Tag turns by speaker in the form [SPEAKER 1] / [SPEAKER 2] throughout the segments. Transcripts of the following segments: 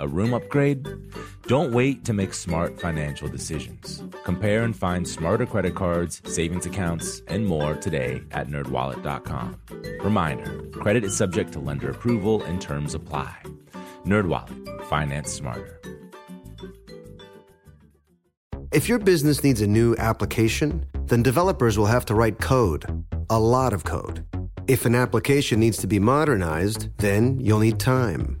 [SPEAKER 1] A room upgrade? Don't wait to make smart financial decisions. Compare and find smarter credit cards, savings accounts, and more today at nerdwallet.com. Reminder, credit is subject to lender approval and terms apply. NerdWallet, finance smarter.
[SPEAKER 2] If your business needs a new application, then developers will have to write code, a lot of code. If an application needs to be modernized, then you'll need time,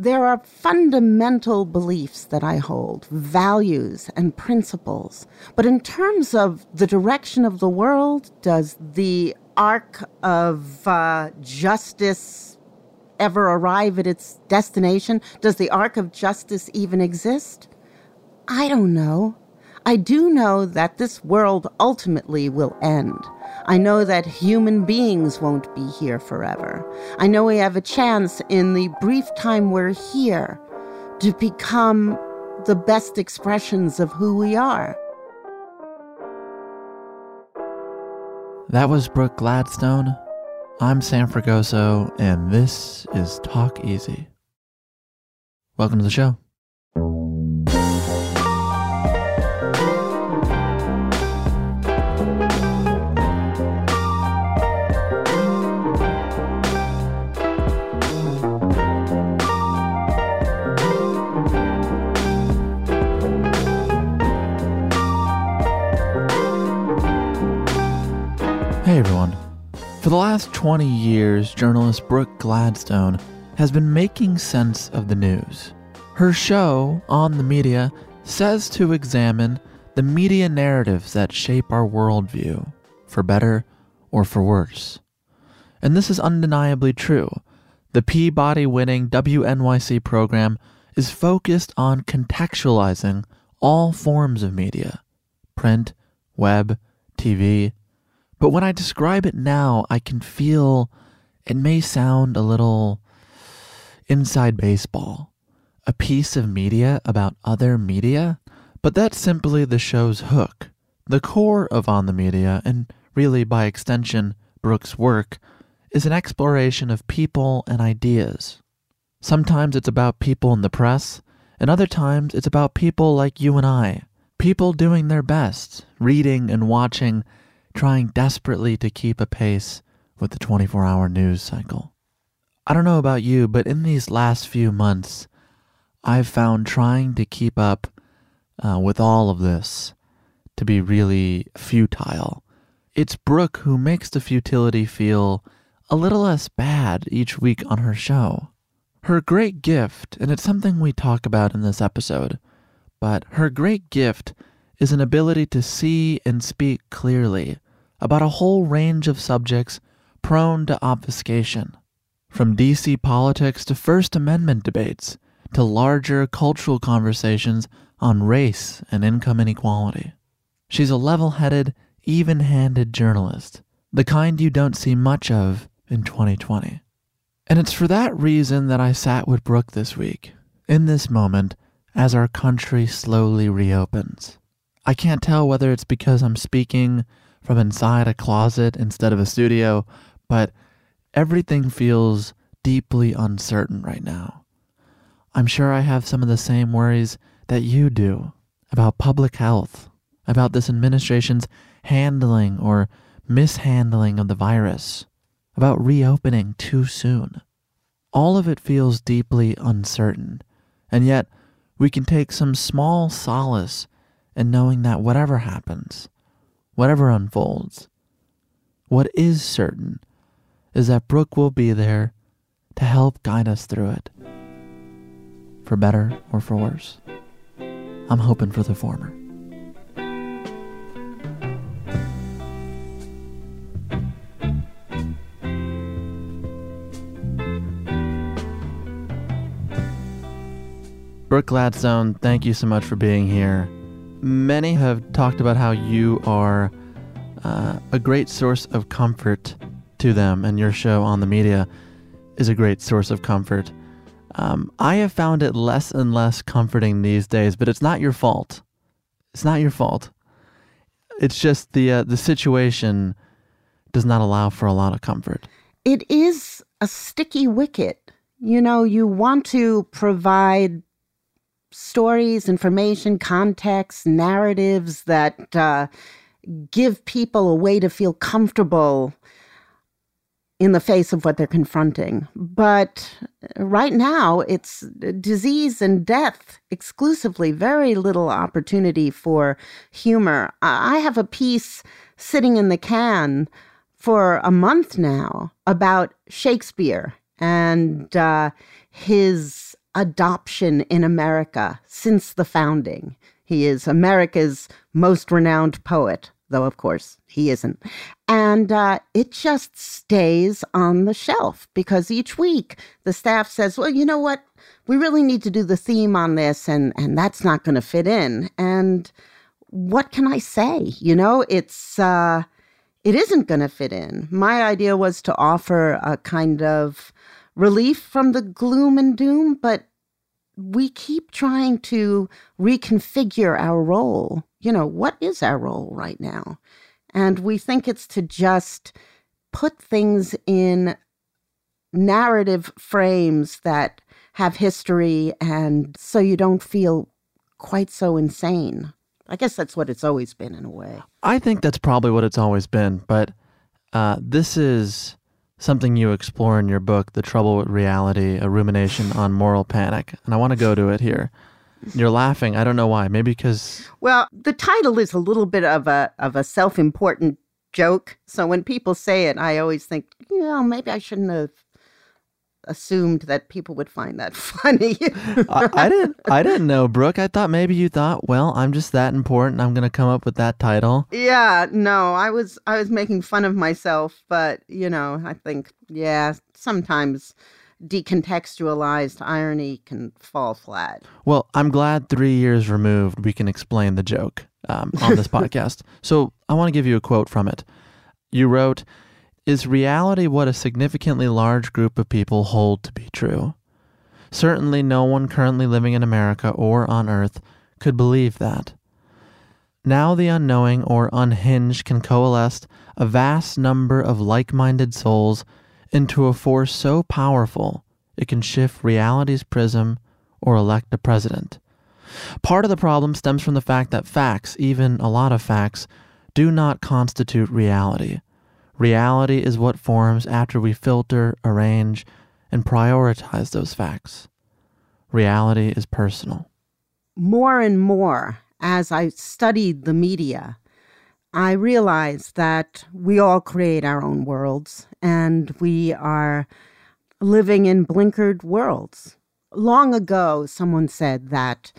[SPEAKER 3] There are fundamental beliefs that I hold, values and principles. But in terms of the direction of the world, does the arc of uh, justice ever arrive at its destination? Does the arc of justice even exist? I don't know. I do know that this world ultimately will end. I know that human beings won't be here forever. I know we have a chance in the brief time we're here to become the best expressions of who we are.
[SPEAKER 4] That was Brooke Gladstone. I'm Sam Fragoso, and this is Talk Easy. Welcome to the show. For the last 20 years, journalist Brooke Gladstone has been making sense of the news. Her show, On the Media, says to examine the media narratives that shape our worldview, for better or for worse. And this is undeniably true. The Peabody winning WNYC program is focused on contextualizing all forms of media print, web, TV, but when I describe it now, I can feel it may sound a little inside baseball, a piece of media about other media, but that's simply the show's hook. The core of On the Media, and really by extension, Brooke's work, is an exploration of people and ideas. Sometimes it's about people in the press, and other times it's about people like you and I, people doing their best, reading and watching trying desperately to keep a pace with the 24 hour news cycle. I don't know about you, but in these last few months, I've found trying to keep up uh, with all of this to be really futile. It's Brooke who makes the futility feel a little less bad each week on her show. Her great gift, and it's something we talk about in this episode, but her great gift is an ability to see and speak clearly about a whole range of subjects prone to obfuscation. From DC politics to First Amendment debates to larger cultural conversations on race and income inequality. She's a level headed, even handed journalist, the kind you don't see much of in 2020. And it's for that reason that I sat with Brooke this week, in this moment, as our country slowly reopens. I can't tell whether it's because I'm speaking from inside a closet instead of a studio, but everything feels deeply uncertain right now. I'm sure I have some of the same worries that you do about public health, about this administration's handling or mishandling of the virus, about reopening too soon. All of it feels deeply uncertain, and yet we can take some small solace in knowing that whatever happens, whatever unfolds, what is certain is that Brooke will be there to help guide us through it, for better or for worse. I'm hoping for the former. Brooke Gladstone, thank you so much for being here. Many have talked about how you are uh, a great source of comfort to them, and your show on the media is a great source of comfort. Um, I have found it less and less comforting these days, but it's not your fault. It's not your fault. It's just the uh, the situation does not allow for a lot of comfort.
[SPEAKER 3] It is a sticky wicket. You know, you want to provide stories, information, context, narratives that uh, give people a way to feel comfortable in the face of what they're confronting. But right now, it's disease and death exclusively, very little opportunity for humor. I have a piece sitting in the can for a month now about Shakespeare and uh, his adoption in America since the founding. He is America's most renowned poet, though, of course, he isn't. And uh, it just stays on the shelf because each week the staff says, well, you know what? We really need to do the theme on this, and, and that's not going to fit in. And what can I say? You know, it's. Uh, it isn't going to fit in. My idea was to offer a kind of relief from the gloom and doom, but we keep trying to reconfigure our role. You know, what is our role right now? And we think it's to just put things in narrative frames that have history and so you don't feel quite so insane. I guess that's what it's always been in a way.
[SPEAKER 4] I think that's probably what it's always been, but uh, this is something you explore in your book, The Trouble with Reality, a rumination on moral panic. And I want to go to it here. You're laughing. I don't know why. Maybe because
[SPEAKER 3] Well, the title is a little bit of a of a self-important joke. So when people say it, I always think, you know, maybe I shouldn't have assumed that people would find that funny.
[SPEAKER 4] I, I didn't I didn't know, Brooke. I thought maybe you thought, well, I'm just that important. I'm gonna come up with that title.
[SPEAKER 3] yeah, no, I was I was making fun of myself, but you know, I think yeah, sometimes decontextualized irony can fall flat.
[SPEAKER 4] Well, I'm glad three years removed we can explain the joke um, on this podcast. So I want to give you a quote from it. You wrote, Is reality what a significantly large group of people hold to be true? Certainly, no one currently living in America or on Earth could believe that. Now, the unknowing or unhinged can coalesce a vast number of like minded souls into a force so powerful it can shift reality's prism or elect a president. Part of the problem stems from the fact that facts, even a lot of facts, do not constitute reality. Reality is what forms after we filter, arrange, and prioritize those facts. Reality is personal.
[SPEAKER 3] More and more, as I studied the media, I realized that we all create our own worlds and we are living in blinkered worlds. Long ago, someone said that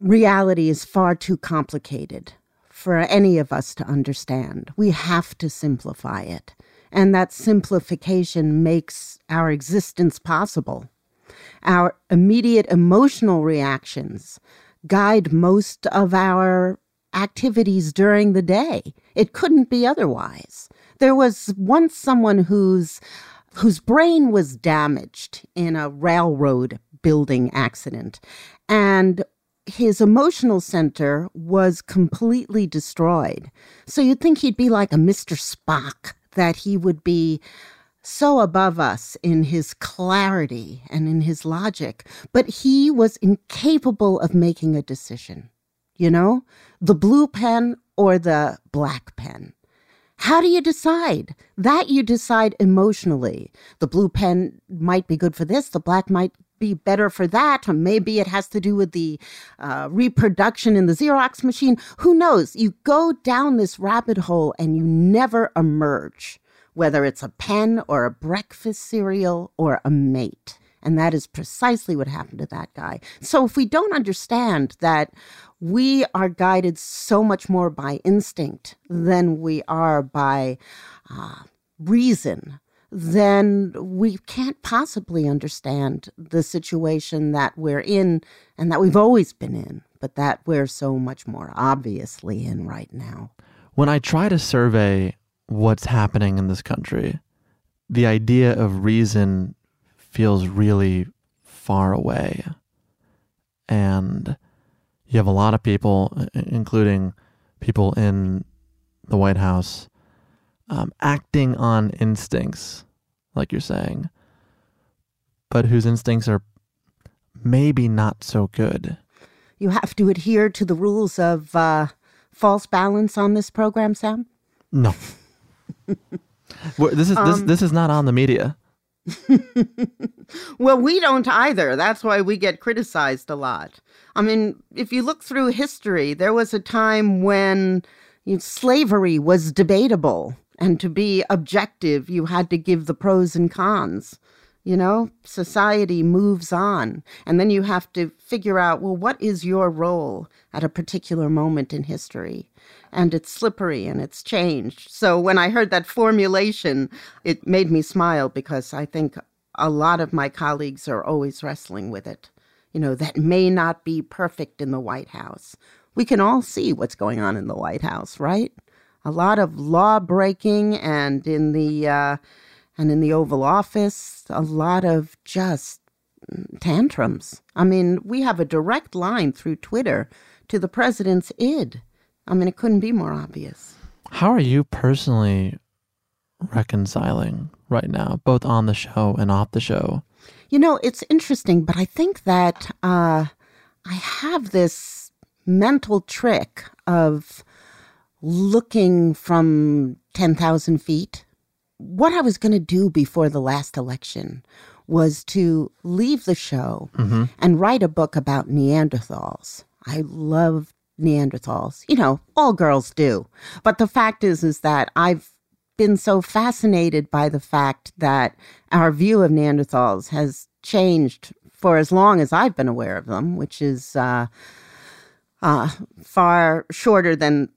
[SPEAKER 3] reality is far too complicated for any of us to understand. We have to simplify it. And that simplification makes our existence possible. Our immediate emotional reactions guide most of our activities during the day. It couldn't be otherwise. There was once someone whose whose brain was damaged in a railroad building accident and his emotional center was completely destroyed. So you'd think he'd be like a Mr. Spock, that he would be so above us in his clarity and in his logic, but he was incapable of making a decision. You know, the blue pen or the black pen. How do you decide? That you decide emotionally. The blue pen might be good for this, the black might be better for that, or maybe it has to do with the uh, reproduction in the Xerox machine. Who knows? You go down this rabbit hole and you never emerge whether it's a pen or a breakfast cereal or a mate. And that is precisely what happened to that guy. So if we don't understand that we are guided so much more by instinct than we are by uh, reason, then we can't possibly understand the situation that we're in and that we've always been in, but that we're so much more obviously in right now.
[SPEAKER 4] When I try to survey what's happening in this country. The idea of reason feels really far away. And you have a lot of people, including people in the White House, um, acting on instincts, like you're saying, but whose instincts are maybe not so good.
[SPEAKER 3] You have to adhere to the rules of uh, false balance on this program, Sam?
[SPEAKER 4] No this is um, this this is not on the media.
[SPEAKER 3] well, we don't either. That's why we get criticized a lot. I mean, if you look through history, there was a time when you know, slavery was debatable, and to be objective, you had to give the pros and cons. You know, society moves on. And then you have to figure out well, what is your role at a particular moment in history? And it's slippery and it's changed. So when I heard that formulation, it made me smile because I think a lot of my colleagues are always wrestling with it. You know, that may not be perfect in the White House. We can all see what's going on in the White House, right? A lot of law breaking and in the uh, and in the Oval Office, a lot of just tantrums. I mean, we have a direct line through Twitter to the president's id. I mean, it couldn't be more obvious.
[SPEAKER 4] How are you personally reconciling right now, both on the show and off the show?
[SPEAKER 3] You know, it's interesting, but I think that uh, I have this mental trick of looking from 10,000 feet what I was going to do before the last election was to leave the show mm-hmm. and write a book about Neanderthals. I love Neanderthals. You know, all girls do. But the fact is is that I've been so fascinated by the fact that our view of Neanderthals has changed for as long as I've been aware of them, which is uh, uh, far shorter than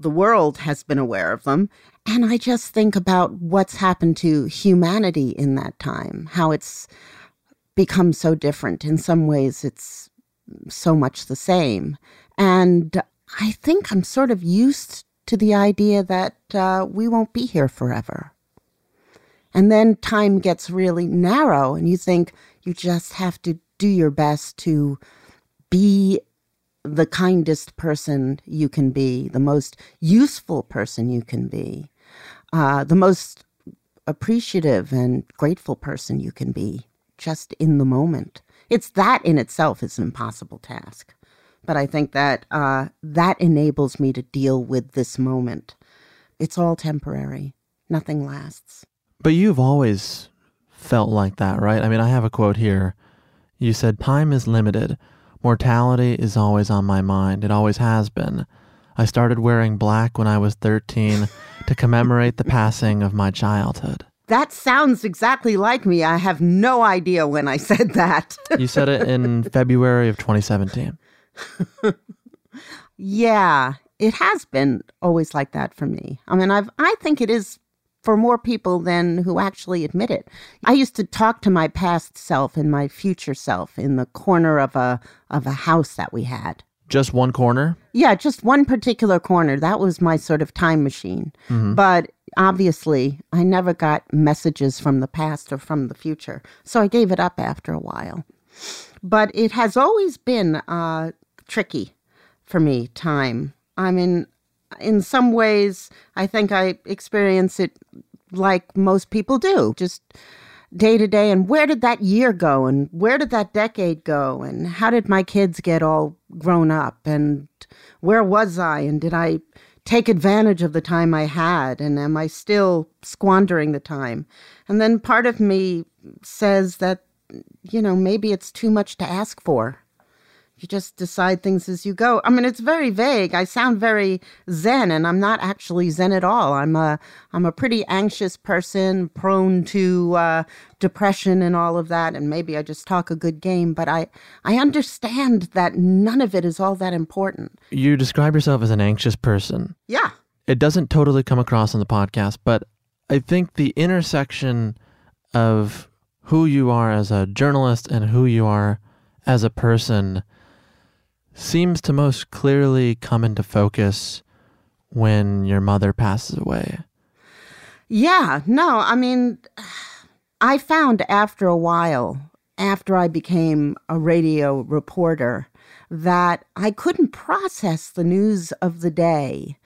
[SPEAKER 3] the world has been aware of them. And I just think about what's happened to humanity in that time, how it's become so different. In some ways, it's so much the same. And I think I'm sort of used to the idea that uh, we won't be here forever. And then time gets really narrow, and you think you just have to do your best to be the kindest person you can be, the most useful person you can be, uh, the most appreciative and grateful person you can be just in the moment. It's that in itself is an impossible task. But I think that uh, that enables me to deal with this moment. It's all temporary, nothing lasts.
[SPEAKER 4] But you've always felt like that, right? I mean, I have a quote here. You said, Time is limited. Mortality is always on my mind. It always has been. I started wearing black when I was 13 to commemorate the passing of my childhood.
[SPEAKER 3] That sounds exactly like me. I have no idea when I said that.
[SPEAKER 4] you said it in February of 2017.
[SPEAKER 3] yeah, it has been always like that for me. I mean, I've I think it is for more people than who actually admit it. I used to talk to my past self and my future self in the corner of a of a house that we had.
[SPEAKER 4] Just one corner?
[SPEAKER 3] Yeah, just one particular corner. That was my sort of time machine. Mm-hmm. But obviously, I never got messages from the past or from the future. So I gave it up after a while. But it has always been uh, tricky for me, time. I mean, in some ways, I think I experience it like most people do, just day to day. And where did that year go? And where did that decade go? And how did my kids get all grown up? And where was I? And did I take advantage of the time I had? And am I still squandering the time? And then part of me says that, you know, maybe it's too much to ask for you just decide things as you go. I mean, it's very vague. I sound very zen, and I'm not actually zen at all. I'm a I'm a pretty anxious person, prone to uh, depression and all of that. And maybe I just talk a good game, but I I understand that none of it is all that important.
[SPEAKER 4] You describe yourself as an anxious person.
[SPEAKER 3] Yeah.
[SPEAKER 4] It doesn't totally come across on the podcast, but I think the intersection of who you are as a journalist and who you are as a person seems to most clearly come into focus when your mother passes away.
[SPEAKER 3] Yeah, no, I mean, I found after a while, after I became a radio reporter, that I couldn't process the news of the day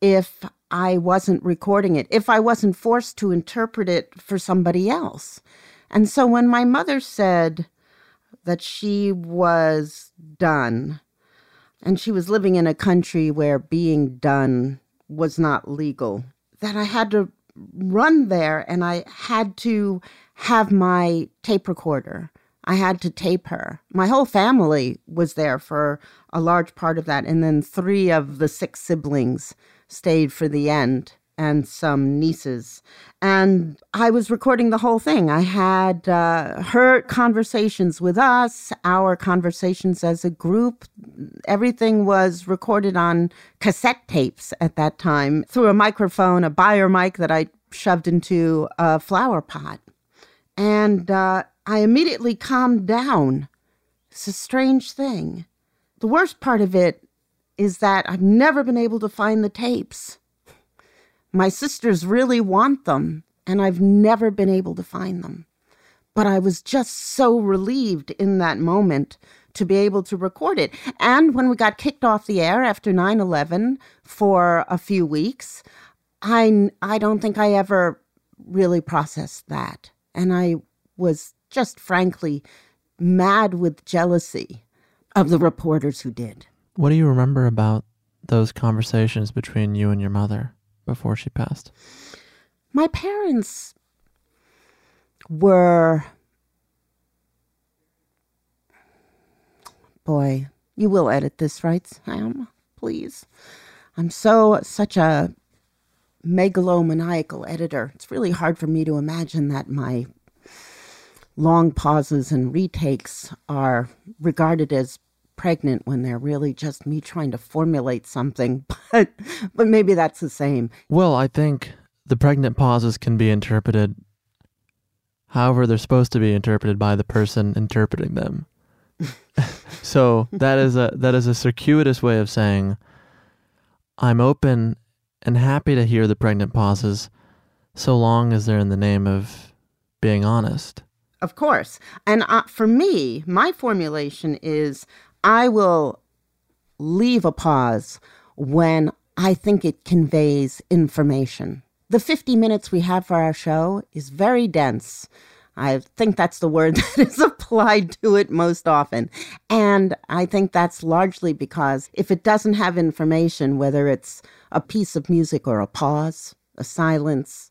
[SPEAKER 3] if I wasn't recording it, if I wasn't forced to interpret it for somebody else. And so when my mother said that she was done, and she was living in a country where being done was not legal, that I had to run there and I had to have my tape recorder. I had to tape her. My whole family was there for a large part of that. And then three of the six siblings stayed for the end and some nieces. And I was recording the whole thing. I had uh, her conversations with us, our conversations as a group. Everything was recorded on cassette tapes at that time through a microphone, a Beyer mic that I shoved into a flower pot. And uh, I immediately calmed down. It's a strange thing. The worst part of it is that I've never been able to find the tapes. My sisters really want them, and I've never been able to find them. But I was just so relieved in that moment to be able to record it. And when we got kicked off the air after 9 11 for a few weeks, I, I don't think I ever really processed that. And I was just frankly mad with jealousy of the reporters who did.
[SPEAKER 4] What do you remember about those conversations between you and your mother? Before she passed?
[SPEAKER 3] My parents were. Boy, you will edit this, right, Sam? Please. I'm so, such a megalomaniacal editor. It's really hard for me to imagine that my long pauses and retakes are regarded as pregnant when they're really just me trying to formulate something, but but maybe that's the same.
[SPEAKER 4] Well, I think the pregnant pauses can be interpreted however they're supposed to be interpreted by the person interpreting them. so that is a that is a circuitous way of saying I'm open and happy to hear the pregnant pauses so long as they're in the name of being honest.
[SPEAKER 3] Of course. And uh, for me, my formulation is I will leave a pause when I think it conveys information. The 50 minutes we have for our show is very dense. I think that's the word that is applied to it most often. And I think that's largely because if it doesn't have information, whether it's a piece of music or a pause, a silence,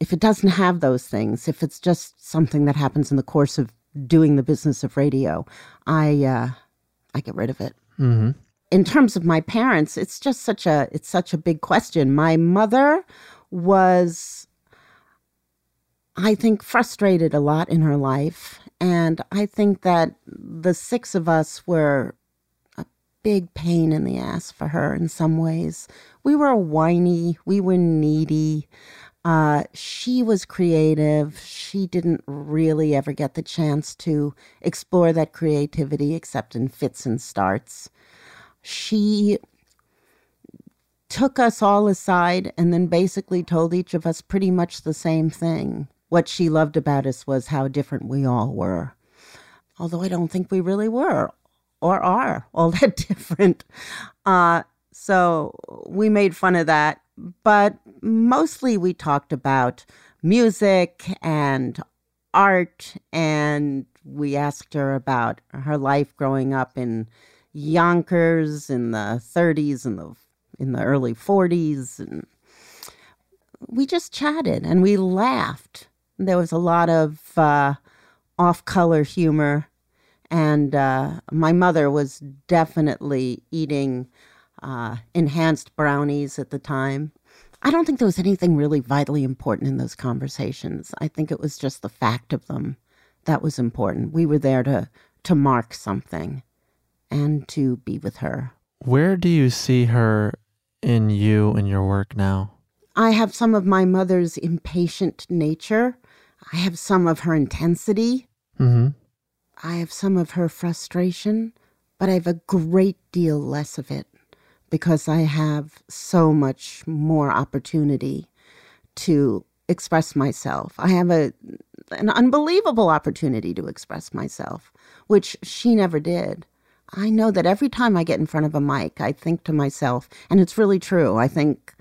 [SPEAKER 3] if it doesn't have those things, if it's just something that happens in the course of doing the business of radio, I uh, I get rid of it.
[SPEAKER 4] Mm-hmm.
[SPEAKER 3] In terms of my parents, it's just such a it's such a big question. My mother was, I think, frustrated a lot in her life, and I think that the six of us were a big pain in the ass for her in some ways. We were whiny, we were needy. Uh, she was creative. She didn't really ever get the chance to explore that creativity except in fits and starts. She took us all aside and then basically told each of us pretty much the same thing. What she loved about us was how different we all were. Although I don't think we really were or are all that different. Uh, so we made fun of that. But mostly we talked about music and art, and we asked her about her life growing up in Yonkers in the 30s and the in the early 40s and we just chatted and we laughed. There was a lot of uh, off color humor. And uh, my mother was definitely eating uh, enhanced brownies at the time. I don't think there was anything really vitally important in those conversations. I think it was just the fact of them that was important. We were there to, to mark something and to be with her.
[SPEAKER 4] Where do you see her in you and your work now?
[SPEAKER 3] I have some of my mother's impatient nature. I have some of her intensity.
[SPEAKER 4] Mm-hmm.
[SPEAKER 3] I have some of her frustration, but I have a great deal less of it because I have so much more opportunity to express myself. I have a an unbelievable opportunity to express myself, which she never did. I know that every time I get in front of a mic, I think to myself, and it's really true. I think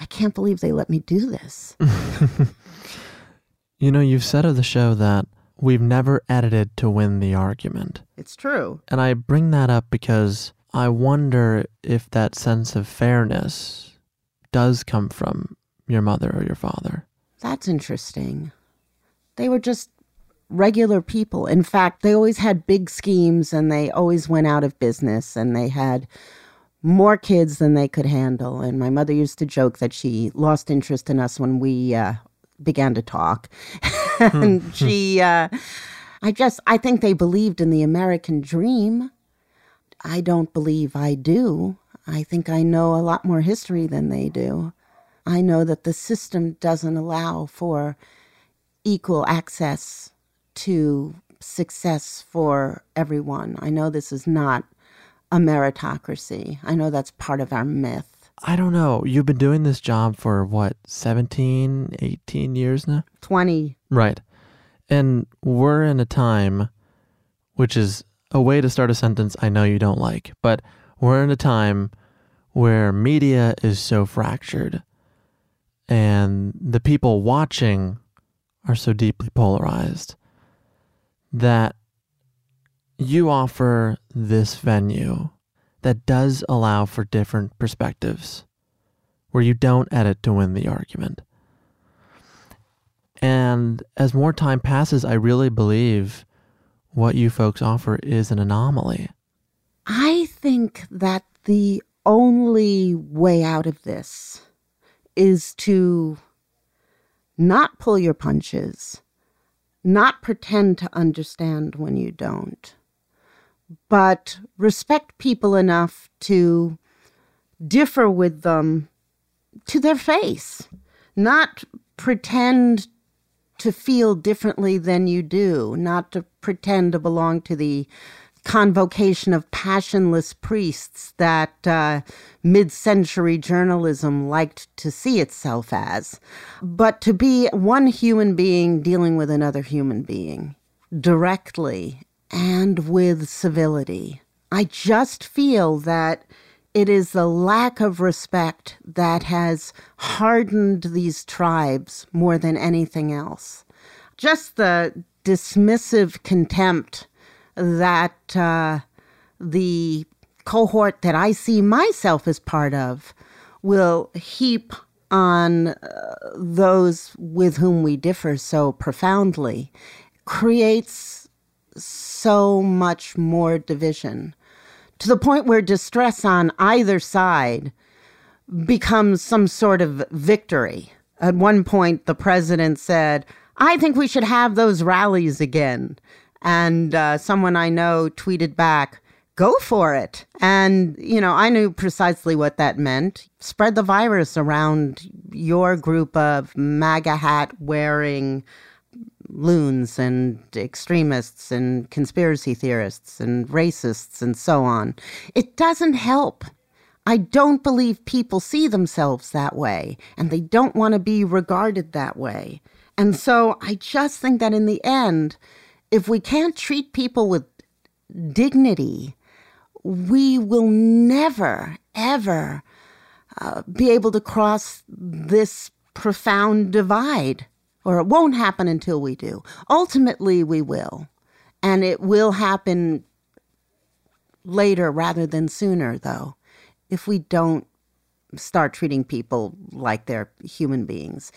[SPEAKER 3] I can't believe they let me do this.
[SPEAKER 4] you know, you've said of the show that we've never edited to win the argument.
[SPEAKER 3] It's true.
[SPEAKER 4] And I bring that up because I wonder if that sense of fairness does come from your mother or your father.
[SPEAKER 3] That's interesting. They were just regular people. In fact, they always had big schemes and they always went out of business and they had more kids than they could handle. And my mother used to joke that she lost interest in us when we uh, began to talk. and she, uh, I just, I think they believed in the American dream. I don't believe I do. I think I know a lot more history than they do. I know that the system doesn't allow for equal access to success for everyone. I know this is not a meritocracy. I know that's part of our myth.
[SPEAKER 4] I don't know. You've been doing this job for what, 17, 18 years now?
[SPEAKER 3] 20.
[SPEAKER 4] Right. And we're in a time, which is a way to start a sentence I know you don't like, but we're in a time where media is so fractured and the people watching are so deeply polarized that you offer this venue that does allow for different perspectives where you don't edit to win the argument. And as more time passes, I really believe what you folks offer is an anomaly.
[SPEAKER 3] I think that the only way out of this is to not pull your punches, not pretend to understand when you don't but respect people enough to differ with them to their face, not pretend to feel differently than you do, not to pretend to belong to the convocation of passionless priests that uh, mid century journalism liked to see itself as, but to be one human being dealing with another human being directly and with civility. I just feel that it is the lack of respect that has hardened these tribes more than anything else. Just the dismissive contempt that uh, the cohort that I see myself as part of will heap on uh, those with whom we differ so profoundly creates so much more division to the point where distress on either side becomes some sort of victory. At one point, the president said, I think we should have those rallies again. And uh, someone I know tweeted back, go for it. And, you know, I knew precisely what that meant. Spread the virus around your group of MAGA hat wearing loons and extremists and conspiracy theorists and racists and so on. It doesn't help. I don't believe people see themselves that way and they don't want to be regarded that way. And so I just think that in the end, if we can't treat people with dignity we will never, ever uh, be able to cross this profound divide, or it won't happen until we do. Ultimately, we will. And it will happen later rather than sooner, though, if we don't start treating people like they're human beings.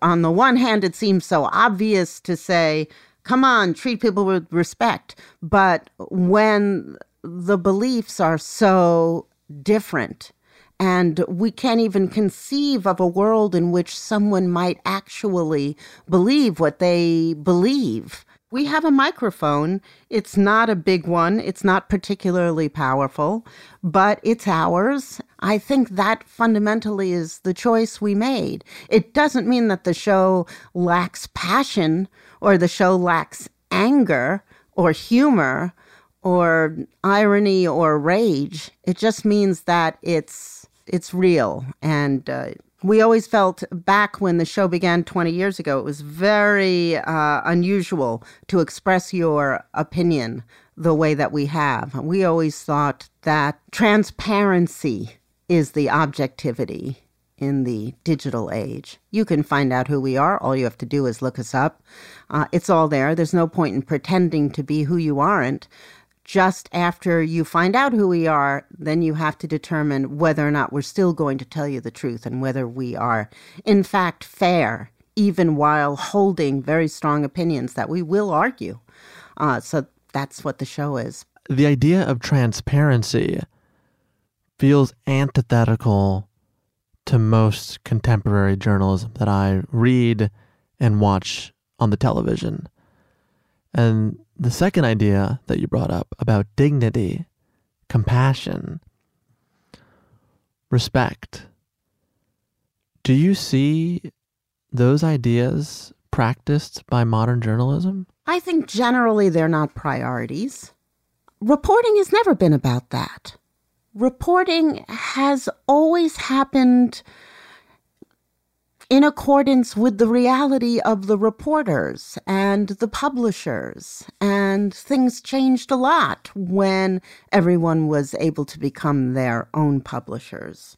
[SPEAKER 3] On the one hand, it seems so obvious to say, come on, treat people with respect. But when the beliefs are so different, and we can't even conceive of a world in which someone might actually believe what they believe we have a microphone. It's not a big one, it's not particularly powerful, but it's ours. I think that fundamentally is the choice we made. It doesn't mean that the show lacks passion or the show lacks anger or humor or irony or rage. It just means that it's it's real and uh, we always felt back when the show began 20 years ago, it was very uh, unusual to express your opinion the way that we have. We always thought that transparency is the objectivity in the digital age. You can find out who we are. All you have to do is look us up. Uh, it's all there. There's no point in pretending to be who you aren't just after you find out who we are, then you have to determine whether or not we're still going to tell you the truth and whether we are, in fact, fair, even while holding very strong opinions that we will argue. Uh, so that's what the show is.
[SPEAKER 4] The idea of transparency feels antithetical to most contemporary journalism that I read and watch on the television. And the second idea that you brought up about dignity, compassion, respect, do you see those ideas practiced by modern journalism?
[SPEAKER 3] I think generally they're not priorities. Reporting has never been about that. Reporting has always happened in accordance with the reality of the reporters and the publishers. And things changed a lot when everyone was able to become their own publishers.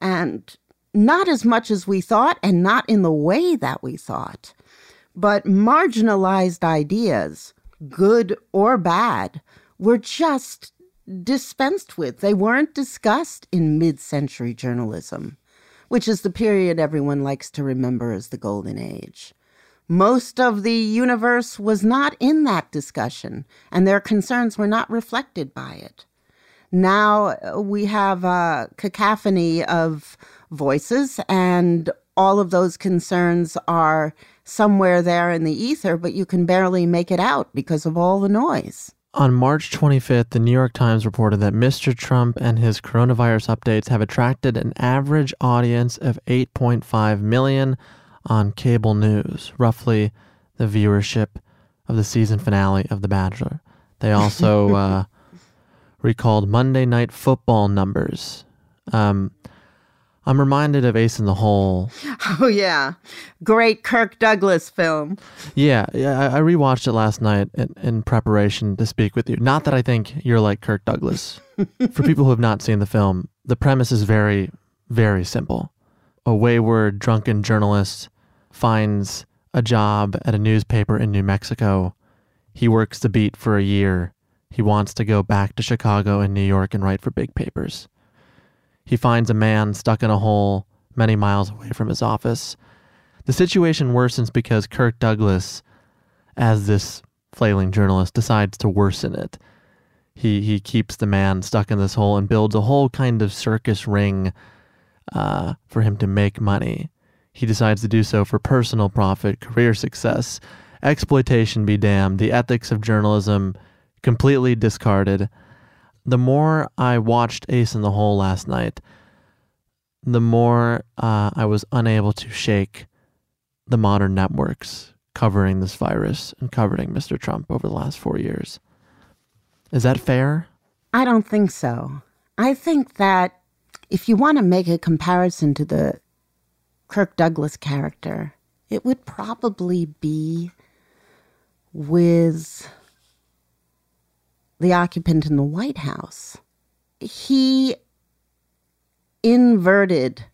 [SPEAKER 3] And not as much as we thought, and not in the way that we thought. But marginalized ideas, good or bad, were just dispensed with. They weren't discussed in mid century journalism which is the period everyone likes to remember as the Golden Age. Most of the universe was not in that discussion, and their concerns were not reflected by it. Now uh, we have a cacophony of voices, and all of those concerns are somewhere there in the ether, but you can barely make it out because of all the noise.
[SPEAKER 4] On March 25th, the New York Times reported that Mr. Trump and his coronavirus updates have attracted an average audience of 8.5 million on cable news, roughly the viewership of the season finale of The Bachelor. They also uh, recalled Monday Night Football numbers. Um, I'm reminded of Ace in the Hole.
[SPEAKER 3] Oh yeah, great Kirk Douglas film.
[SPEAKER 4] Yeah, yeah. I, rewatched it last night in, in preparation to speak with you. Not that I think you're like Kirk Douglas. For people who have not seen the film, the premise is very, very simple. A wayward, drunken journalist finds a job at a newspaper in New Mexico. He works the beat for a year. He wants to go back to Chicago and New York and write for big papers he finds a man stuck in a hole many miles away from his office. The situation worsens because Kirk Douglas, as this flailing journalist, decides to worsen it. He, he keeps the man stuck in this hole and builds a whole kind of circus ring uh, for him to make money. He decides to do so for personal profit, career success, exploitation be damned, the ethics of journalism completely discarded the more I watched Ace in the Hole last night, the more uh, I was unable to shake the modern networks covering this virus and covering Mr. Trump over the last four years. Is that fair?
[SPEAKER 3] I don't think so. I think that if you want to make a comparison to the Kirk Douglas character, it would probably be with the occupant in the White House. he inverted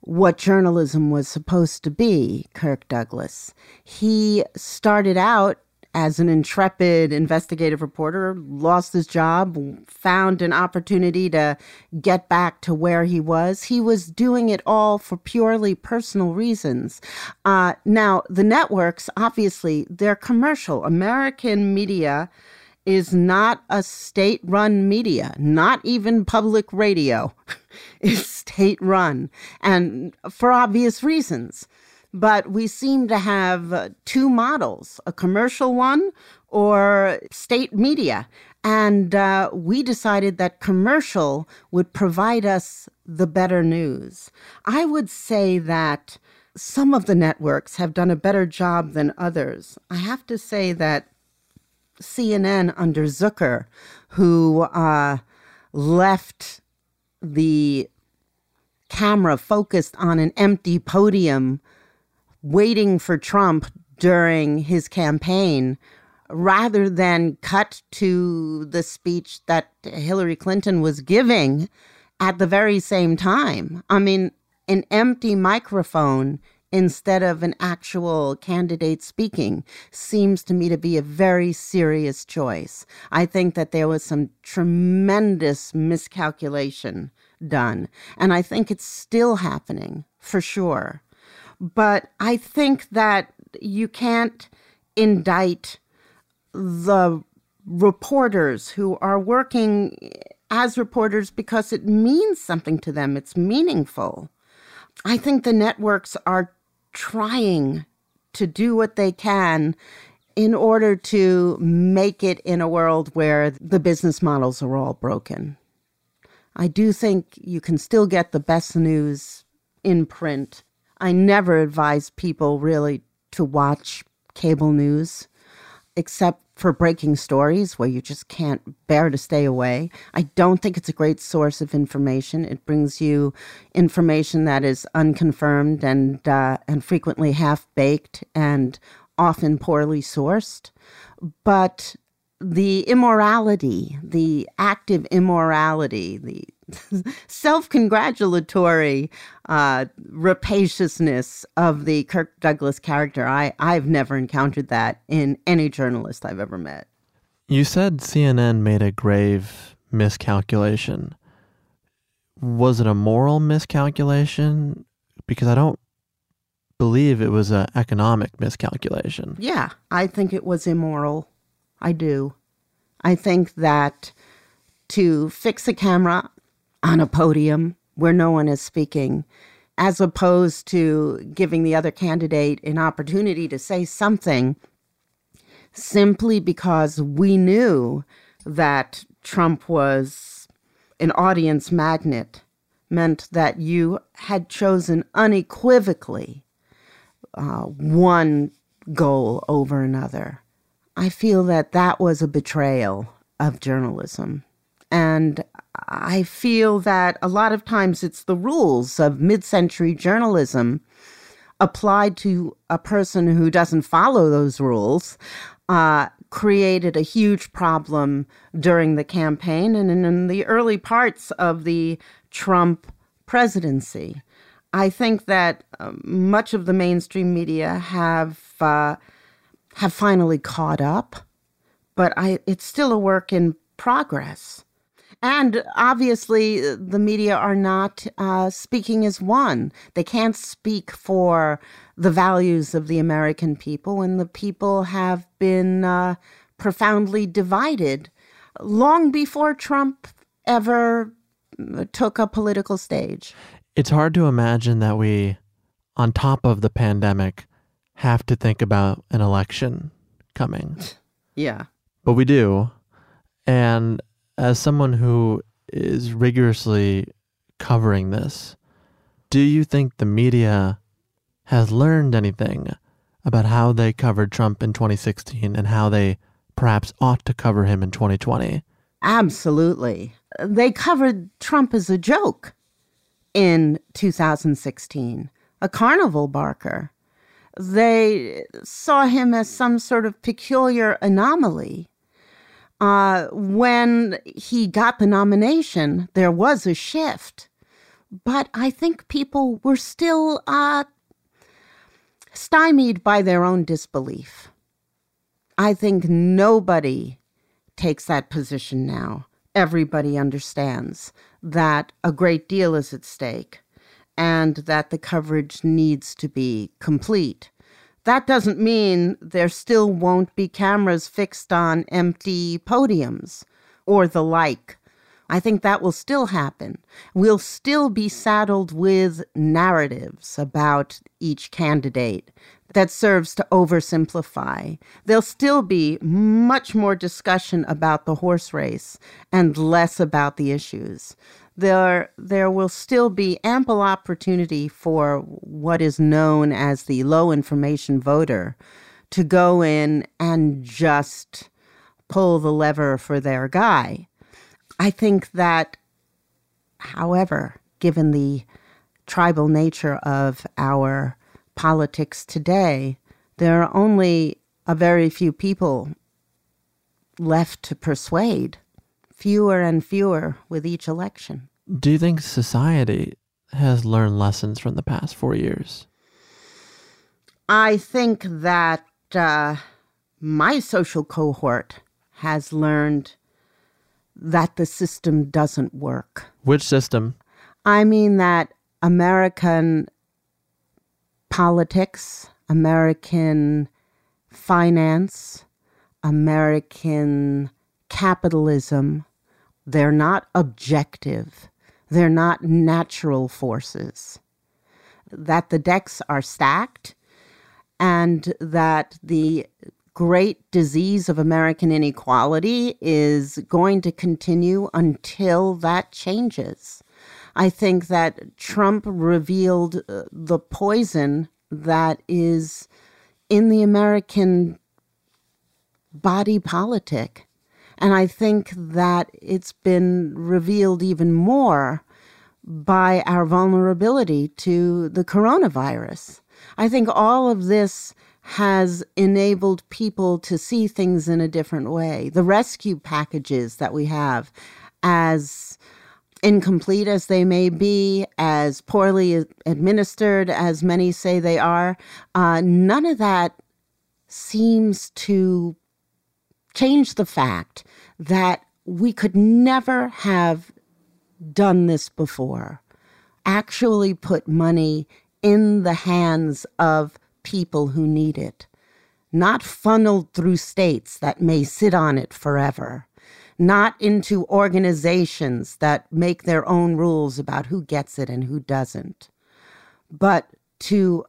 [SPEAKER 3] what journalism was supposed to be, Kirk Douglas. He started out as an intrepid investigative reporter, lost his job, found an opportunity to get back to where he was. He was doing it all for purely personal reasons. Uh, now, the networks, obviously, they're commercial. American media is not a state run media, not even public radio is state run, and for obvious reasons. But we seem to have uh, two models a commercial one or state media. And uh, we decided that commercial would provide us the better news. I would say that some of the networks have done a better job than others. I have to say that CNN under Zucker, who uh, left the camera focused on an empty podium waiting for Trump during his campaign rather than cut to the speech that Hillary Clinton was giving at the very same time. I mean, an empty microphone instead of an actual candidate speaking seems to me to be a very serious choice. I think that there was some tremendous miscalculation done, and I think it's still happening for sure. But I think that you can't indict the reporters who are working as reporters because it means something to them, it's meaningful. I think the networks are trying to do what they can in order to make it in a world where the business models are all broken. I do think you can still get the best news in print. I never advise people really to watch cable news except for breaking stories where you just can't bear to stay away. I don't think it's a great source of information. It brings you information that is unconfirmed and uh, and frequently half baked and often poorly sourced. But the immorality, the active immorality, the self congratulatory uh, rapaciousness of the Kirk Douglas character. I, I've never encountered that in any journalist I've ever met.
[SPEAKER 4] You said CNN made a grave miscalculation. Was it a moral miscalculation? Because I don't believe it was an economic miscalculation.
[SPEAKER 3] Yeah, I think it was immoral. I do. I think that to fix a camera on a podium where no one is speaking, as opposed to giving the other candidate an opportunity to say something simply because we knew that Trump was an audience magnet, meant that you had chosen unequivocally uh, one goal over another. I feel that that was a betrayal of journalism. And I feel that a lot of times it's the rules of mid century journalism applied to a person who doesn't follow those rules uh, created a huge problem during the campaign and in the early parts of the Trump presidency. I think that uh, much of the mainstream media have uh, have finally caught up, but I, it's still a work in progress. And obviously, the media are not uh, speaking as one. They can't speak for the values of the American people, and the people have been uh, profoundly divided long before Trump ever took a political stage.
[SPEAKER 4] It's hard to imagine that we, on top of the pandemic, have to think about an election coming.
[SPEAKER 3] Yeah.
[SPEAKER 4] But we do. And as someone who is rigorously covering this, do you think the media has learned anything about how they covered Trump in 2016 and how they perhaps ought to cover him in 2020?
[SPEAKER 3] Absolutely. They covered Trump as a joke in 2016, a carnival barker. They saw him as some sort of peculiar anomaly Uh, when he got the nomination, there was a shift. But I think people were still uh, stymied by their own disbelief. I think nobody takes that position now. Everybody understands that a great deal is at stake and that the coverage needs to be complete. That doesn't mean there still won't be cameras fixed on empty podiums or the like. I think that will still happen. We'll still be saddled with narratives about each candidate that serves to oversimplify. There'll still be much more discussion about the horse race and less about the issues. There, there will still be ample opportunity for what is known as the low information voter to go in and just pull the lever for their guy. I think that, however, given the tribal nature of our politics today, there are only a very few people left to persuade, fewer and fewer with each election.
[SPEAKER 4] Do you think society has learned lessons from the past four years?
[SPEAKER 3] I think that uh, my social cohort has learned that the system doesn't work.
[SPEAKER 4] Which system?
[SPEAKER 3] I mean that American politics, American finance, American capitalism, they're not objective. They're not natural forces. That the decks are stacked and that the great disease of American inequality is going to continue until that changes. I think that Trump revealed uh, the poison that is in the American body politic. And I think that it's been revealed even more by our vulnerability to the coronavirus. I think all of this has enabled people to see things in a different way. The rescue packages that we have, as incomplete as they may be, as poorly administered as many say they are, uh, none of that seems to change the fact that we could never have done this before. Actually, put money in the hands of people who need it, not funneled through states that may sit on it forever not into organizations that make their own rules about who gets it and who doesn't, but to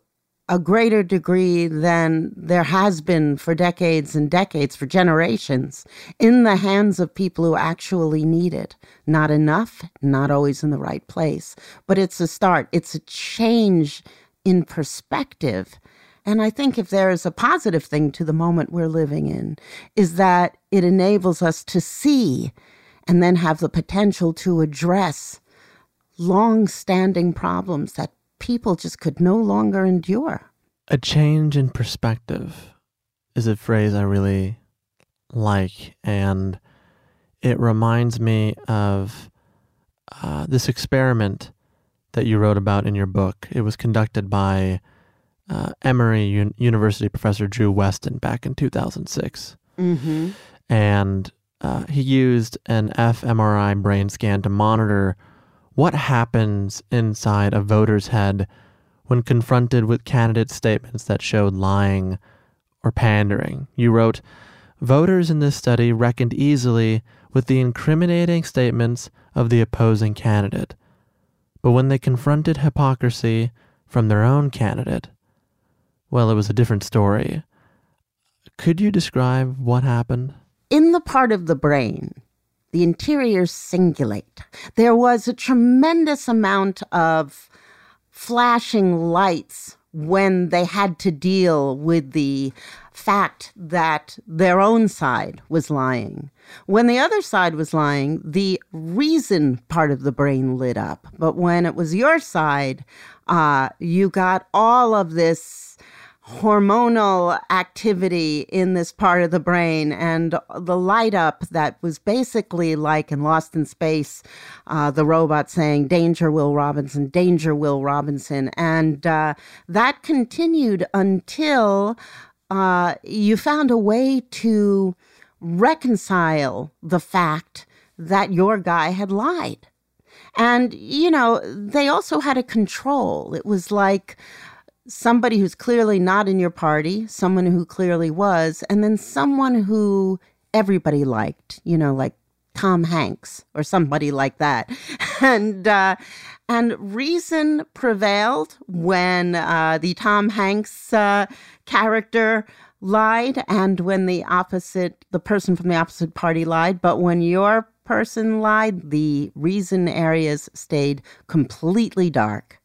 [SPEAKER 3] a greater degree than there has been for decades and decades, for generations, in the hands of people who actually need it. Not enough, not always in the right place, but it's a start. It's a change in perspective and I think if there is a positive thing to the moment we're living in, is that it enables us to see and then have the potential to address long standing problems that people just could no longer endure.
[SPEAKER 4] A change in perspective is a phrase I really like, and it reminds me of uh, this experiment that you wrote about in your book. It was conducted by uh, Emory Un- University professor Drew Westen back in 2006. Mm-hmm. And uh, he used an fMRI brain scan to monitor what happens inside a voter's head when confronted with candidate statements that showed lying or pandering. You wrote, Voters in this study reckoned easily with the incriminating statements of the opposing candidate. But when they confronted hypocrisy from their own candidate, well, it was a different story. Could you describe what happened?
[SPEAKER 3] In the part of the brain, the anterior cingulate, there was a tremendous amount of flashing lights when they had to deal with the fact that their own side was lying. When the other side was lying, the reason part of the brain lit up. But when it was your side, uh, you got all of this hormonal activity in this part of the brain and the light up that was basically like in Lost in Space, uh, the robot saying, Danger, Will Robinson, Danger, Will Robinson. And uh, that continued until uh, you found a way to reconcile the fact that your guy had lied. And, you know, they also had a control. It was like, somebody who's clearly not in your party, someone who clearly was, and then someone who everybody liked, you know, like Tom Hanks or somebody like that. And uh, and reason prevailed when uh, the Tom Hanks uh, character lied and when the opposite the person from the opposite party lied, but when your person lied, the reason areas stayed completely dark.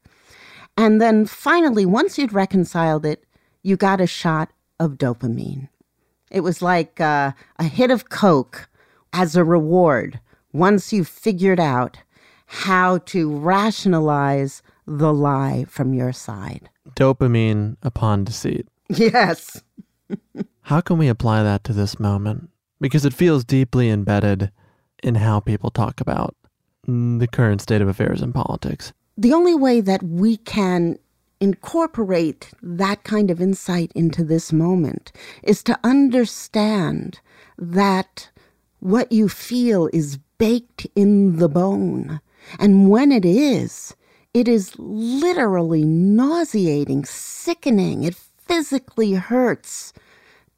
[SPEAKER 3] And then finally, once you'd reconciled it, you got a shot of dopamine. It was like uh, a hit of Coke as a reward once you figured out how to rationalize the lie from your side.
[SPEAKER 4] Dopamine upon deceit.
[SPEAKER 3] Yes.
[SPEAKER 4] how can we apply that to this moment? Because it feels deeply embedded in how people talk about the current state of affairs in politics
[SPEAKER 3] the only way that we can incorporate that kind of insight into this moment is to understand that what you feel is baked in the bone. And when it is, it is literally nauseating, sickening. It physically hurts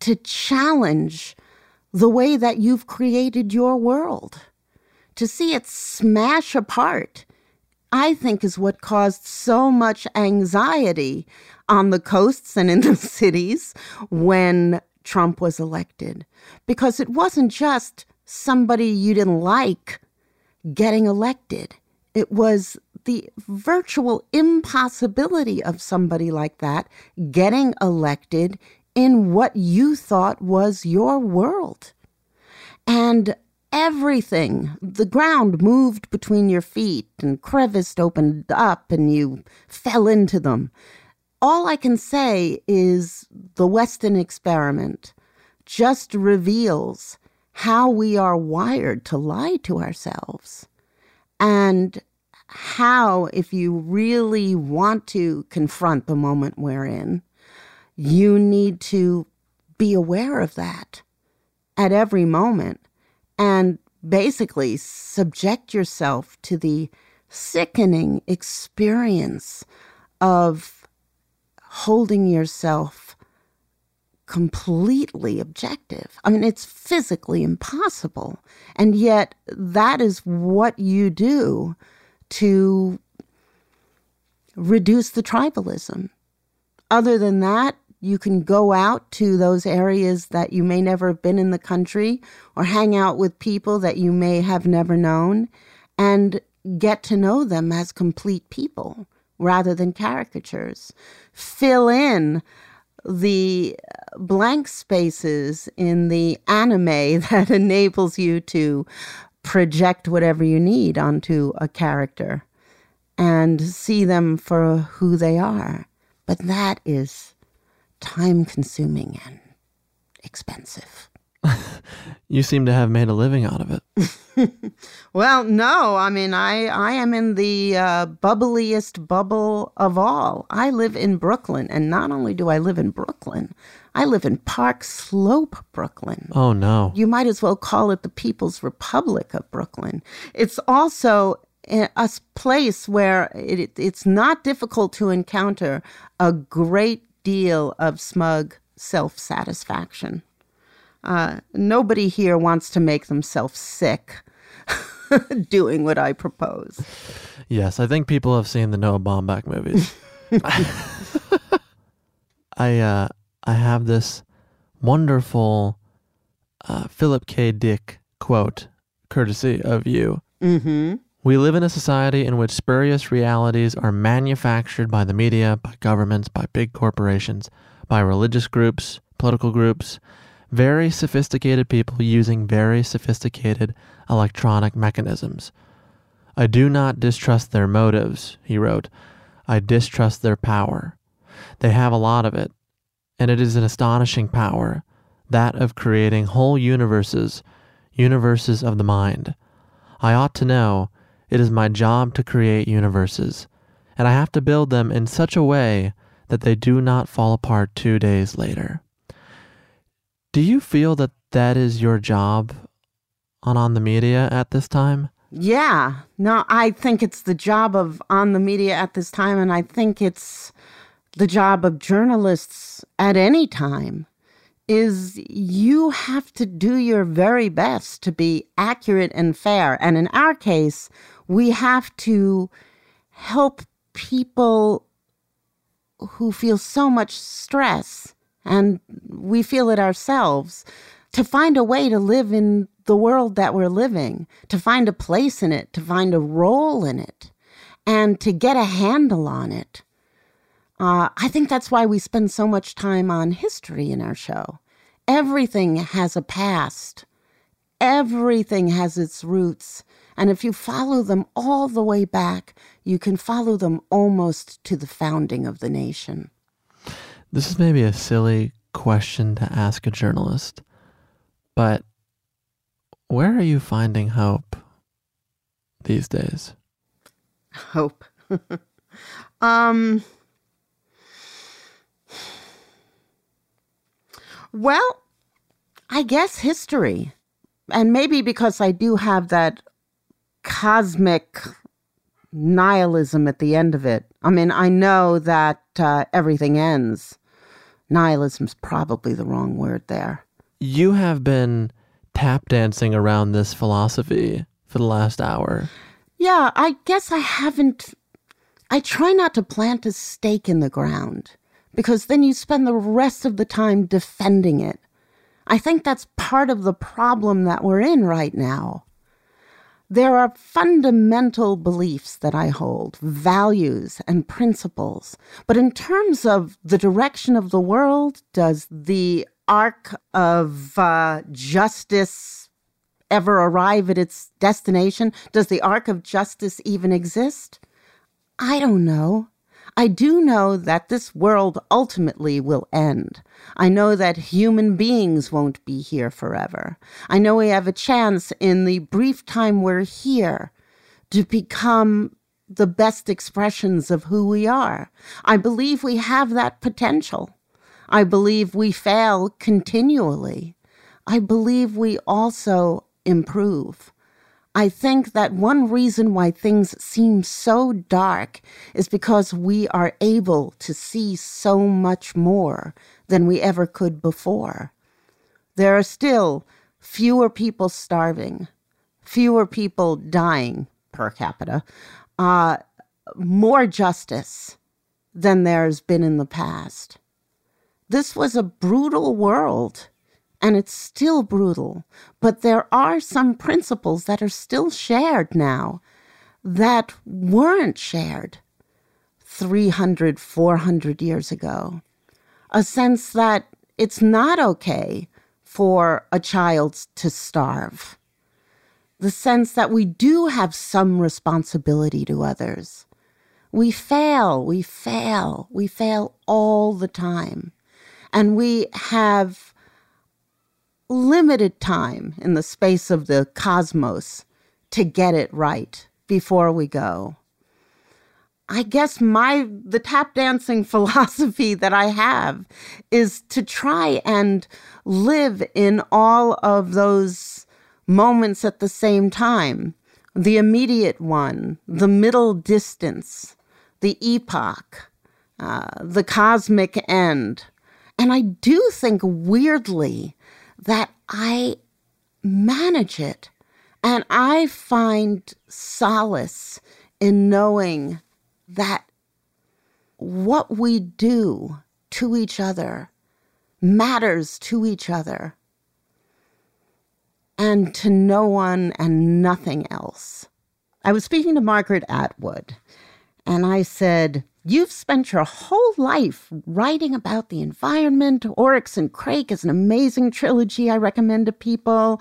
[SPEAKER 3] to challenge the way that you've created your world, to see it smash apart I think is what caused so much anxiety on the coasts and in the cities when Trump was elected. Because it wasn't just somebody you didn't like getting elected, it was the virtual impossibility of somebody like that getting elected in what you thought was your world. And everything. The ground moved between your feet and crevices opened up and you fell into them. All I can say is the Westen experiment just reveals how we are wired to lie to ourselves. And how, if you really want to confront the moment we're in, you need to be aware of that at every moment and basically subject yourself to the sickening experience of holding yourself completely objective. I mean, it's physically impossible. And yet, that is what you do to reduce the tribalism. Other than that, you can go out to those areas that you may never have been in the country or hang out with people that you may have never known and get to know them as complete people rather than caricatures. Fill in the blank spaces in the anime that enables you to project whatever you need onto a character and see them for who they are. But that is time consuming and expensive.
[SPEAKER 4] you seem to have made a living out of
[SPEAKER 3] it. well, no, I mean, I, I am in the uh, bubbliest bubble of all. I live in Brooklyn, and not only do I live in Brooklyn, I live in Park Slope, Brooklyn.
[SPEAKER 4] Oh, no.
[SPEAKER 3] You might as well call it the People's Republic of Brooklyn. It's also a place where it, it's not difficult to encounter a great deal of smug self satisfaction. Uh, nobody here wants to make themselves sick doing what I propose.
[SPEAKER 4] Yes, I think people have seen the Noah Baumbach movies. I uh, I have this wonderful uh, Philip K. Dick quote, courtesy of you.
[SPEAKER 3] Mm-hmm.
[SPEAKER 4] We live in a society in which spurious realities are manufactured by the media, by governments, by big corporations, by religious groups, political groups, very sophisticated people using very sophisticated electronic mechanisms. I do not distrust their motives, he wrote. I distrust their power. They have a lot of it, and it is an astonishing power, that of creating whole universes, universes of the mind. I ought to know it is my job to create universes, and I have to build them in such a way that they do not fall apart two days later. Do you feel that that is your job on On the Media at this time?
[SPEAKER 3] Yeah. No, I think it's the job of On the Media at this time, and I think it's the job of journalists at any time is you have to do your very best to be accurate and fair. And in our case, we have to help people who feel so much stress, and we feel it ourselves, to find a way to live in the world that we're living, to find a place in it, to find a role in it, and to get a handle on it. Uh, I think that's why we spend so much time on history in our show. Everything has a past, everything has its roots. And if you follow them all the way back, you can follow them almost to the founding of the nation.
[SPEAKER 4] This is maybe a silly question to ask a journalist, but where are you finding hope these days?
[SPEAKER 3] Hope. um, Well, I guess history. And maybe because I do have that cosmic nihilism at the end of it. I mean, I know that uh, everything ends. Nihilism's probably the wrong word there.
[SPEAKER 4] You have been tap dancing around this philosophy for the last hour.
[SPEAKER 3] Yeah, I guess I haven't. I try not to plant a stake in the ground because then you spend the rest of the time defending it. I think that's part of the problem that we're in right now. There are fundamental beliefs that I hold, values and principles. But in terms of the direction of the world, does the arc of uh, justice ever arrive at its destination? Does the arc of justice even exist? I don't know. I do know that this world ultimately will end. I know that human beings won't be here forever. I know we have a chance in the brief time we're here to become the best expressions of who we are. I believe we have that potential. I believe we fail continually. I believe we also improve. I think that one reason why things seem so dark is because we are able to see so much more than we ever could before. There are still fewer people starving, fewer people dying per capita, uh, more justice than there's been in the past. This was a brutal world and it's still brutal. But there are some principles that are still shared now that weren't shared 300, 400 years ago. A sense that it's not okay for a child to starve. The sense that we do have some responsibility to others. We fail, we fail, we fail all the time. And we have limited time in the space of the cosmos to get it right before we go. I guess my the tap dancing philosophy that I have is to try and live in all of those moments at the same time. The immediate one, the middle distance, the epoch, uh, the cosmic end. And I do think weirdly that I manage it. And I find solace in knowing that what we do to each other matters to each other and to no one and nothing else. I was speaking to Margaret Atwood, and I said, You've spent your whole life writing about the environment. Oryx and Crake is an amazing trilogy I recommend to people.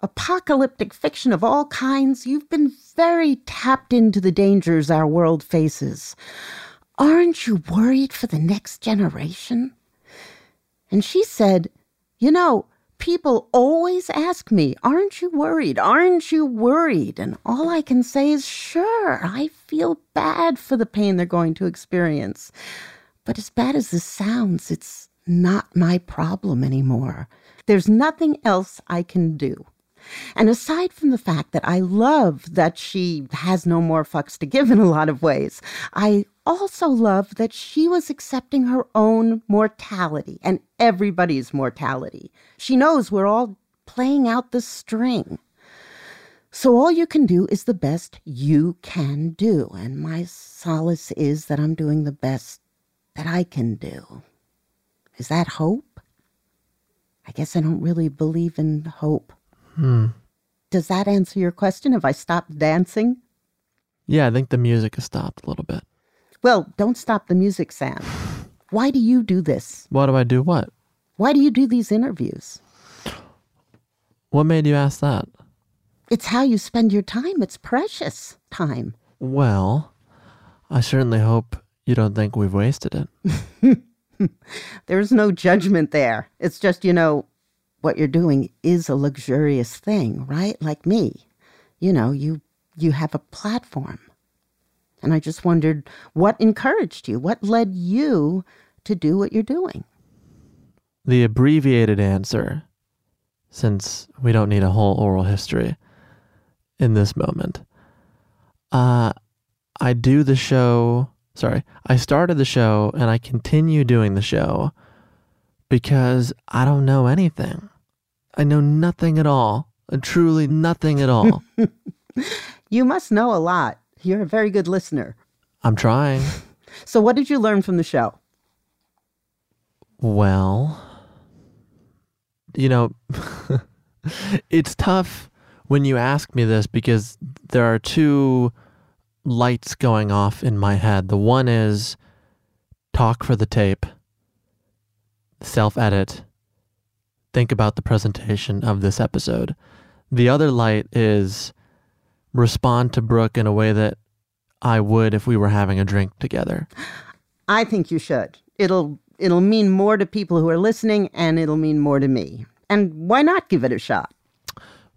[SPEAKER 3] Apocalyptic fiction of all kinds. You've been very tapped into the dangers our world faces. Aren't you worried for the next generation? And she said, You know, people always ask me, Aren't you worried? Aren't you worried? And all I can say is, Sure, I feel bad for the pain they're going to experience. But as bad as this sounds, it's not my problem anymore. There's nothing else I can do. And aside from the fact that I love that she has no more fucks to give in a lot of ways, I also love that she was accepting her own mortality and everybody's mortality. She knows we're all playing out the string. So all you can do is the best you can do. And my solace is that I'm doing the best that I can do. Is that hope? I guess I don't really believe in hope.
[SPEAKER 4] Hmm.
[SPEAKER 3] Does that answer your question? Have I stopped dancing?
[SPEAKER 4] Yeah, I think the music has stopped a little bit.
[SPEAKER 3] Well, don't stop the music, Sam. Why do you do this?
[SPEAKER 4] Why do I do? What?
[SPEAKER 3] Why do you do these interviews?
[SPEAKER 4] What made you ask that?
[SPEAKER 3] It's how you spend your time. It's precious time.
[SPEAKER 4] Well, I certainly hope you don't think we've wasted it.
[SPEAKER 3] There's no judgment there. It's just, you know, what you're doing is a luxurious thing, right? Like me. You know, you you have a platform. And I just wondered what encouraged you? What led you to do what you're doing?
[SPEAKER 4] The abbreviated answer, since we don't need a whole oral history in this moment. Uh I do the show sorry, I started the show and I continue doing the show because I don't know anything. I know nothing at all. Uh, truly nothing at all.
[SPEAKER 3] you must know a lot. You're a very good listener.
[SPEAKER 4] I'm trying.
[SPEAKER 3] So, what did you learn from the show?
[SPEAKER 4] Well, you know, it's tough when you ask me this because there are two lights going off in my head. The one is talk for the tape, self edit, think about the presentation of this episode. The other light is respond to Brooke in a way that I would if we were having a drink together.
[SPEAKER 3] I think you should. It'll it'll mean more to people who are listening and it'll mean more to me. And why not give it a shot?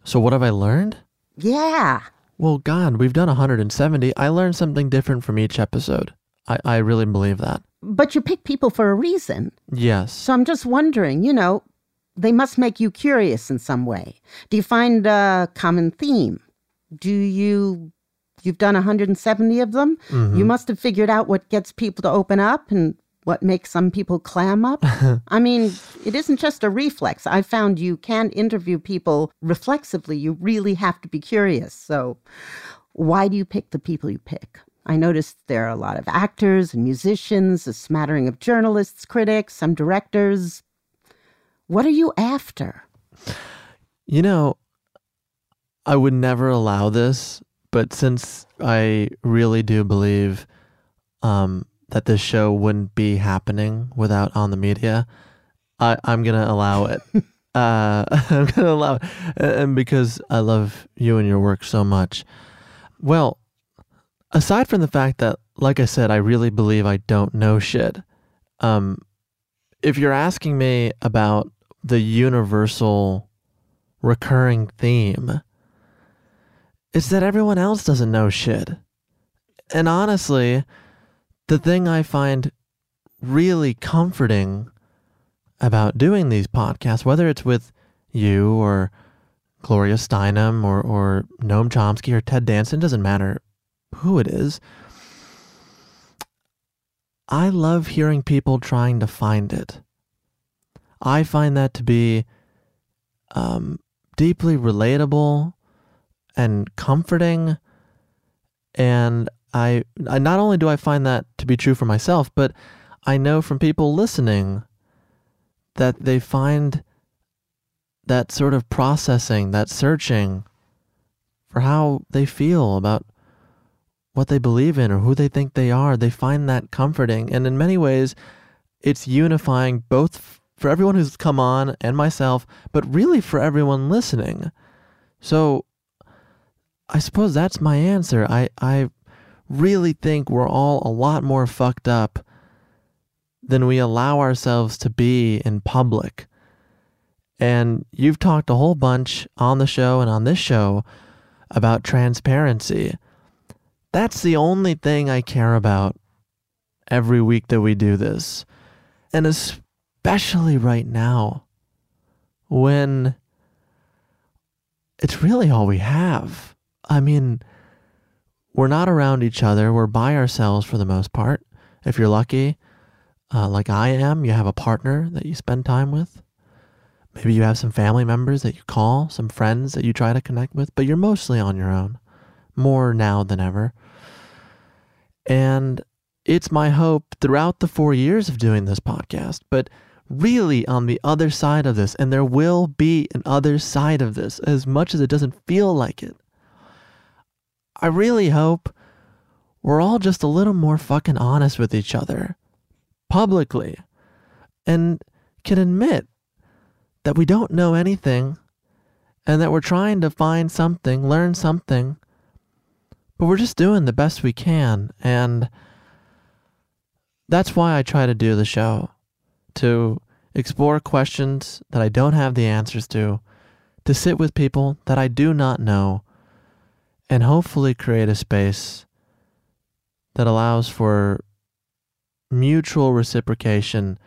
[SPEAKER 4] So what have I learned?
[SPEAKER 3] Yeah.
[SPEAKER 4] Well, God, we've done 170. I learned something different from each episode. I, I really believe that.
[SPEAKER 3] But you pick people for a reason.
[SPEAKER 4] Yes.
[SPEAKER 3] So I'm just wondering, you know, they must make you curious in some way. Do you find a common theme? Do you you've done 170 of them?
[SPEAKER 4] Mm-hmm.
[SPEAKER 3] You must have figured out what gets people to open up and what makes some people clam up. I mean, it isn't just a reflex. I found you can't interview people reflexively. You really have to be curious. So, why do you pick the people you pick? I noticed there are a lot of actors and musicians, a smattering of journalists, critics, some directors. What are you after?
[SPEAKER 4] You know, I would never allow this, but since I really do believe um, that this show wouldn't be happening without on the media, I, I'm gonna allow it. uh, I'm gonna allow it, and because I love you and your work so much. Well, aside from the fact that, like I said, I really believe I don't know shit. Um, if you're asking me about the universal recurring theme, is that everyone else doesn't know shit. And honestly, the thing I find really comforting about doing these podcasts, whether it's with you or Gloria Steinem or, or Noam Chomsky or Ted Danson, doesn't matter who it is. I love hearing people trying to find it. I find that to be um, deeply relatable and comforting. And I, I not only do I find that to be true for myself, but I know from people listening that they find that sort of processing, that searching for how they feel about what they believe in or who they think they are, they find that comforting. And in many ways, it's unifying both for everyone who's come on and myself, but really for everyone listening. So I suppose that's my answer. I, I really think we're all a lot more fucked up than we allow ourselves to be in public. And you've talked a whole bunch on the show and on this show about transparency. That's the only thing I care about every week that we do this. And especially right now, when it's really all we have. I mean, we're not around each other, we're by ourselves for the most part. If you're lucky, uh, like I am, you have a partner that you spend time with. Maybe you have some family members that you call, some friends that you try to connect with, but you're mostly on your own, more now than ever. And it's my hope throughout the four years of doing this podcast, but really on the other side of this, and there will be an other side of this, as much as it doesn't feel like it. I really hope we're all just a little more fucking honest with each other publicly and can admit that we don't know anything and that we're trying to find something, learn something, but we're just doing the best we can. And that's why I try to do the show to explore questions that I don't have the answers to, to sit with people that I do not know, and hopefully create a space that allows for mutual reciprocation,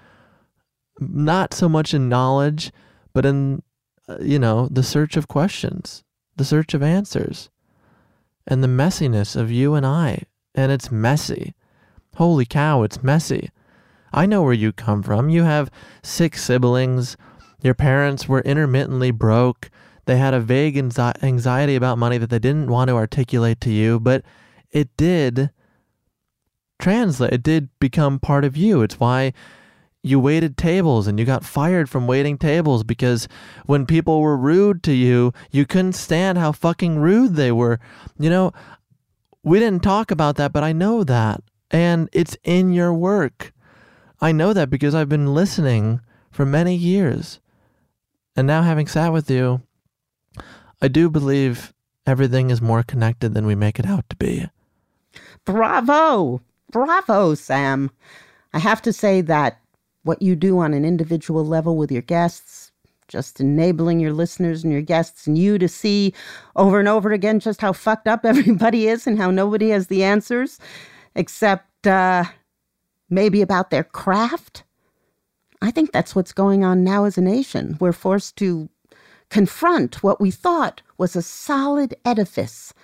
[SPEAKER 4] not so much in knowledge, but in, uh, you know, the search of questions, the search of answers, and the messiness of you and I. And it's messy. Holy cow, it's messy. I know where you come from. You have six siblings. Your parents were intermittently broke. They had a vague anxiety about money that they didn't want to articulate to you, but it did translate. It did become part of you. It's why you waited tables and you got fired from waiting tables because when people were rude to you, you couldn't stand how fucking rude they were. You know, we didn't talk about that, but I know that. And it's in your work. I know that because I've been listening for many years. And now, having sat with you, I do believe everything is more connected than we make it out to be.
[SPEAKER 3] Bravo! Bravo, Sam. I have to say that what you do on an individual level with your guests, just enabling your listeners and your guests and you to see over and over again just how fucked up everybody is and how nobody has the answers, except uh, maybe about their craft. I think that's what's going on now as a nation. We're forced to confront what we thought was a solid edifice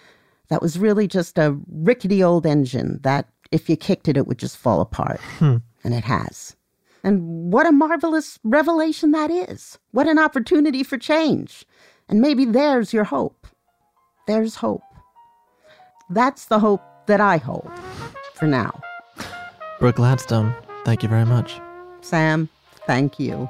[SPEAKER 3] that was really just a rickety old engine that if you kicked it, it would just fall apart. Hmm. And it has. And what a marvelous revelation that is. What an opportunity for change. And maybe there's your hope. There's hope. That's the hope that I hold for now.
[SPEAKER 4] Brooke Gladstone, thank you very much.
[SPEAKER 3] Sam, thank you.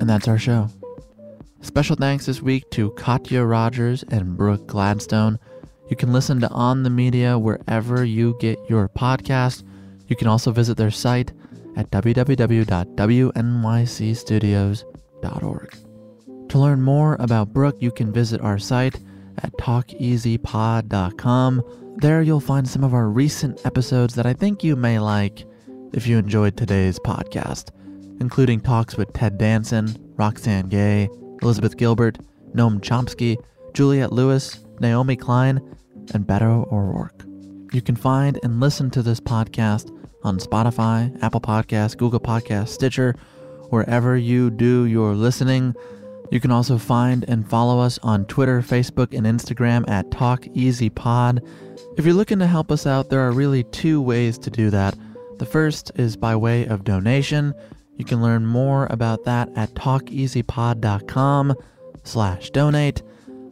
[SPEAKER 4] And that's our show. Special thanks this week to Katya Rogers and Brooke Gladstone. You can listen to On the Media wherever you get your podcast. You can also visit their site at www.wnycstudios.org. To learn more about Brooke, you can visit our site at talkeasypod.com. There you'll find some of our recent episodes that I think you may like if you enjoyed today's podcast, including talks with Ted Danson, Roxane Gay, Elizabeth Gilbert, Noam Chomsky, Juliette Lewis, Naomi Klein, and Beto O'Rourke. You can find and listen to this podcast on Spotify, Apple Podcasts, Google Podcasts, Stitcher, wherever you do your listening. You can also find and follow us on Twitter, Facebook, and Instagram at TalkEasyPod. If you're looking to help us out, there are really two ways to do that. The first is by way of donation. You can learn more about that at talkeasypod.com slash donate.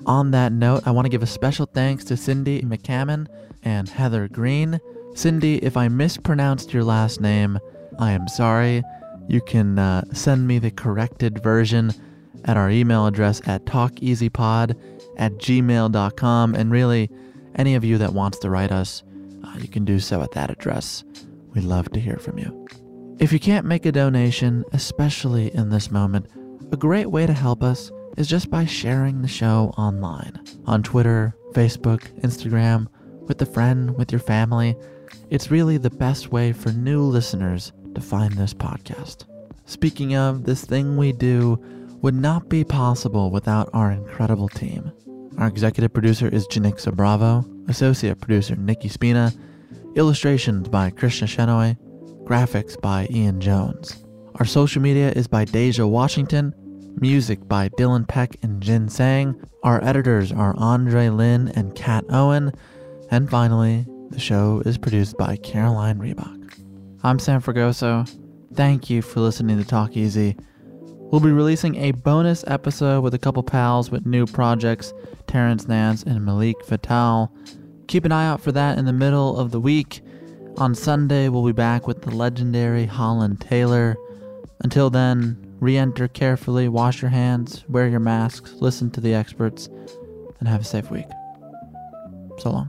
[SPEAKER 4] On that note, I want to give a special thanks to Cindy McCammon and Heather Green. Cindy, if I mispronounced your last name, I am sorry. You can uh, send me the corrected version at our email address at talkeasypod at gmail.com. And really, any of you that wants to write us, uh, you can do so at that address. We'd love to hear from you. If you can't make a donation, especially in this moment, a great way to help us is just by sharing the show online on Twitter, Facebook, Instagram, with a friend, with your family. It's really the best way for new listeners to find this podcast. Speaking of, this thing we do would not be possible without our incredible team. Our executive producer is Janicza Bravo, associate producer Nikki Spina, illustrations by Krishna Shenoy, graphics by Ian Jones. Our social media is by Deja Washington, music by Dylan Peck and Jin Sang. Our editors are Andre Lin and Kat Owen. And finally, the show is produced by Caroline Reebok. I'm Sam Fragoso. Thank you for listening to Talk Easy. We'll be releasing a bonus episode with a couple pals with new projects, Terrence Nance and Malik Vitthal. Keep an eye out for that in the middle of the week. On Sunday, we'll be back with the legendary Holland Taylor. Until then, re enter carefully, wash your hands, wear your masks, listen to the experts, and have a safe week. So long.